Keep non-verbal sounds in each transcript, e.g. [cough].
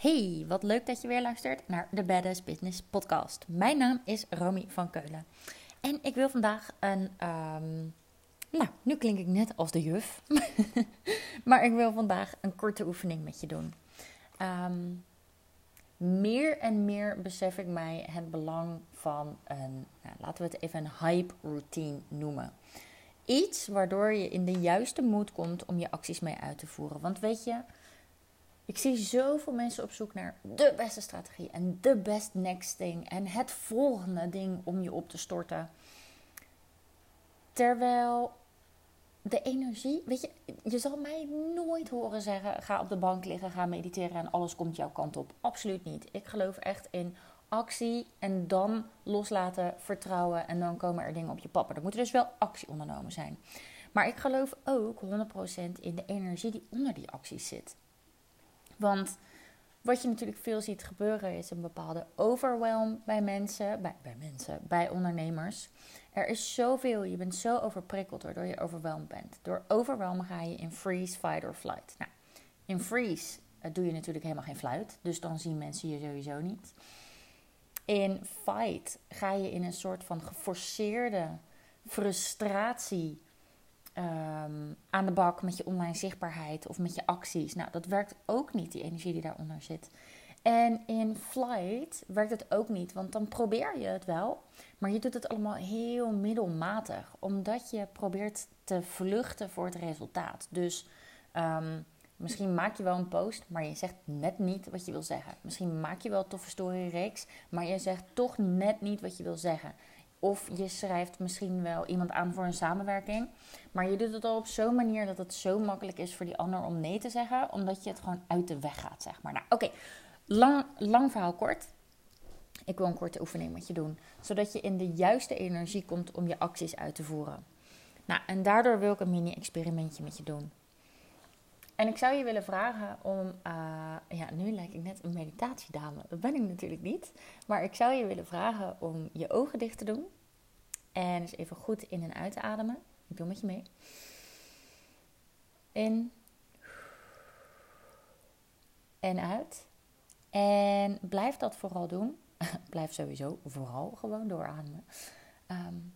Hey, wat leuk dat je weer luistert naar de Badass Business Podcast. Mijn naam is Romy van Keulen. En ik wil vandaag een. ehm, nou, nu klink ik net als de juf. [laughs] maar ik wil vandaag een korte oefening met je doen. Ehm, meer en meer besef ik mij het belang van een. Nou, laten we het even een hype routine noemen. Iets waardoor je in de juiste moed komt om je acties mee uit te voeren. Want weet je ik zie zoveel mensen op zoek naar de beste strategie en de best next thing en het volgende ding om je op te storten. Terwijl de energie, weet je, je zal mij nooit horen zeggen: ga op de bank liggen, ga mediteren en alles komt jouw kant op. Absoluut niet. Ik geloof echt in actie en dan loslaten, vertrouwen en dan komen er dingen op je pad. Er moet dus wel actie ondernomen zijn. Maar ik geloof ook 100% in de energie die onder die acties zit. Want wat je natuurlijk veel ziet gebeuren is een bepaalde overwhelm bij mensen, bij, bij mensen, bij ondernemers. Er is zoveel, je bent zo overprikkeld waardoor je overweldigd bent. Door overwhelm ga je in freeze, fight or flight. Nou, in freeze eh, doe je natuurlijk helemaal geen fluit, dus dan zien mensen je sowieso niet. In fight ga je in een soort van geforceerde frustratie um, aan de bak met je online zichtbaarheid of met je acties. Nou, dat werkt ook niet, die energie die daaronder zit. En in flight werkt het ook niet, want dan probeer je het wel, maar je doet het allemaal heel middelmatig, omdat je probeert te vluchten voor het resultaat. Dus um, misschien maak je wel een post, maar je zegt net niet wat je wil zeggen. Misschien maak je wel een toffe storyreeks, maar je zegt toch net niet wat je wil zeggen. Of je schrijft misschien wel iemand aan voor een samenwerking. Maar je doet het al op zo'n manier dat het zo makkelijk is voor die ander om nee te zeggen. Omdat je het gewoon uit de weg gaat, zeg maar. Nou, oké. Lang, lang verhaal kort. Ik wil een korte oefening met je doen. Zodat je in de juiste energie komt om je acties uit te voeren. Nou, en daardoor wil ik een mini-experimentje met je doen. En ik zou je willen vragen om, uh, ja, nu lijk ik net een meditatiedame. Dat ben ik natuurlijk niet. Maar ik zou je willen vragen om je ogen dicht te doen. En eens even goed in en uit te ademen. Ik doe met je mee. In. En uit. En blijf dat vooral doen. [laughs] blijf sowieso vooral gewoon doorademen. Um,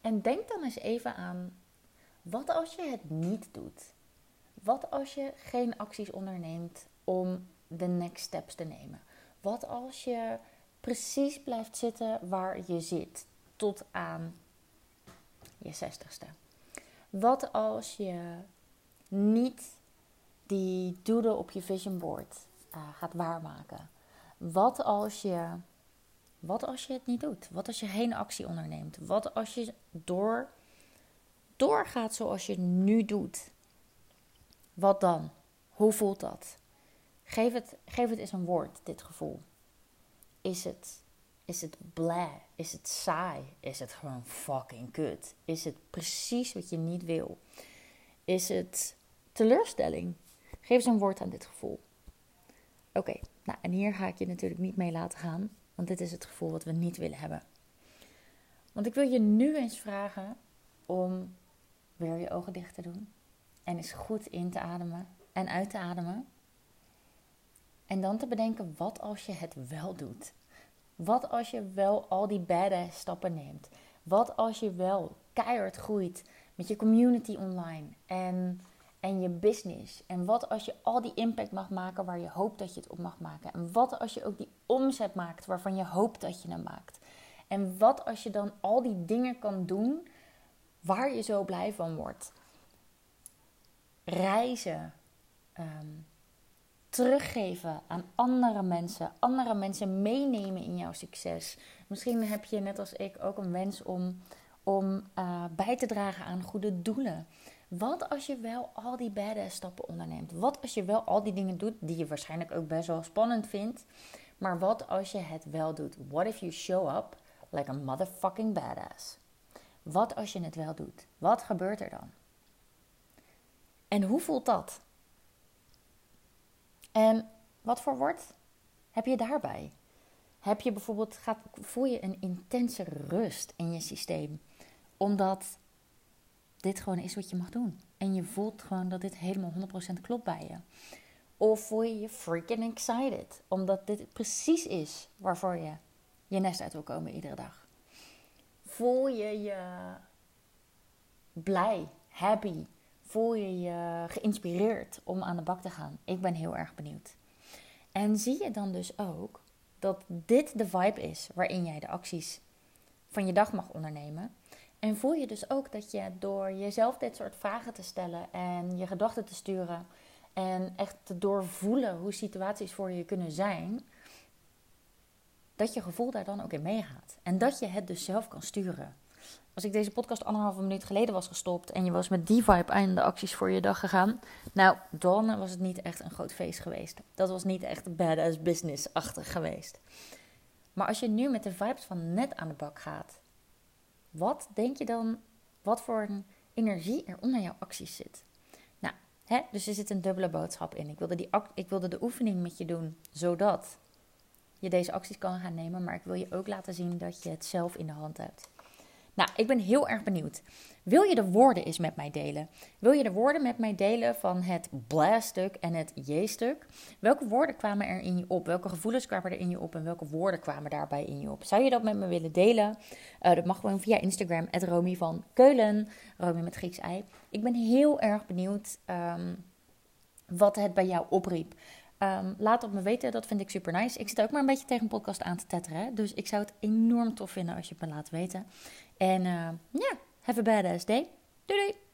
en denk dan eens even aan, wat als je het niet doet? Wat als je geen acties onderneemt om de next steps te nemen? Wat als je precies blijft zitten waar je zit tot aan je zestigste? Wat als je niet die doelen op je vision board uh, gaat waarmaken? Wat als je wat als je het niet doet? Wat als je geen actie onderneemt? Wat als je door, doorgaat zoals je nu doet? Wat dan? Hoe voelt dat? Geef het, geef het eens een woord, dit gevoel. Is het, is het? Is het saai? Is het gewoon fucking kut? Is het precies wat je niet wil? Is het teleurstelling? Geef eens een woord aan dit gevoel. Oké, nou en hier ga ik je natuurlijk niet mee laten gaan, want dit is het gevoel wat we niet willen hebben. Want ik wil je nu eens vragen om weer je ogen dicht te doen en eens goed in te ademen en uit te ademen. En dan te bedenken, wat als je het wel doet? Wat als je wel al die badass stappen neemt? Wat als je wel keihard groeit met je community online en, en je business? En wat als je al die impact mag maken waar je hoopt dat je het op mag maken? En wat als je ook die omzet maakt waarvan je hoopt dat je hem maakt? En wat als je dan al die dingen kan doen waar je zo blij van wordt? Reizen, ehm, teruggeven aan andere mensen, andere mensen meenemen in jouw succes. Misschien heb je net als ik ook een wens om, om uh, bij te dragen aan goede doelen. Wat als je wel al die badass stappen onderneemt? Wat als je wel al die dingen doet die je waarschijnlijk ook best wel spannend vindt? Maar wat als je het wel doet? What if you show up like a motherfucking badass? Wat als je het wel doet? Wat gebeurt er dan? En hoe voelt dat? En wat voor woord heb je daarbij? Heb je bijvoorbeeld, gaat, voel je een intense rust in je systeem? Omdat dit gewoon is wat je mag doen. En je voelt gewoon dat dit helemaal 100% klopt bij je. Of voel je je freaking excited? Omdat dit precies is waarvoor je je nest uit wil komen iedere dag. Voel je je blij, happy? Voel je je geïnspireerd om aan de bak te gaan? Ik ben heel erg benieuwd. En zie je dan dus ook dat dit de vibe is waarin jij de acties van je dag mag ondernemen? En voel je dus ook dat je door jezelf dit soort vragen te stellen en je gedachten te sturen en echt te doorvoelen hoe situaties voor je kunnen zijn, dat je gevoel daar dan ook in meegaat. En dat je het dus zelf kan sturen. Als ik deze podcast anderhalve minuut geleden was gestopt en je was met die vibe aan de acties voor je dag gegaan, nou, dan was het niet echt een groot feest geweest. Dat was niet echt badass business-achtig geweest. Maar als je nu met de vibes van net aan de bak gaat, wat denk je dan, wat voor energie er onder jouw acties zit? Nou, hè, dus er zit een dubbele boodschap in. Ik wilde, die, ik wilde de oefening met je doen, zodat je deze acties kan gaan nemen. Maar ik wil je ook laten zien dat je het zelf in de hand hebt. Nou, ik ben heel erg benieuwd. Wil je de woorden eens met mij delen? Wil je de woorden met mij delen van het bla-stuk en het j-stuk? Welke woorden kwamen er in je op? Welke gevoelens kwamen er in je op? En welke woorden kwamen daarbij in je op? Zou je dat met me willen delen? Uh, dat mag gewoon via Instagram, Romy van Keulen. Met Grieks ei. Ik ben heel erg benieuwd um, wat het bij jou opriep. Um, laat het me weten, dat vind ik super nice. Ik zit ook maar een beetje tegen een podcast aan te tetteren. Dus ik zou het enorm tof vinden als je het me laat weten. En uh, ja, have a badass day. Doei doei!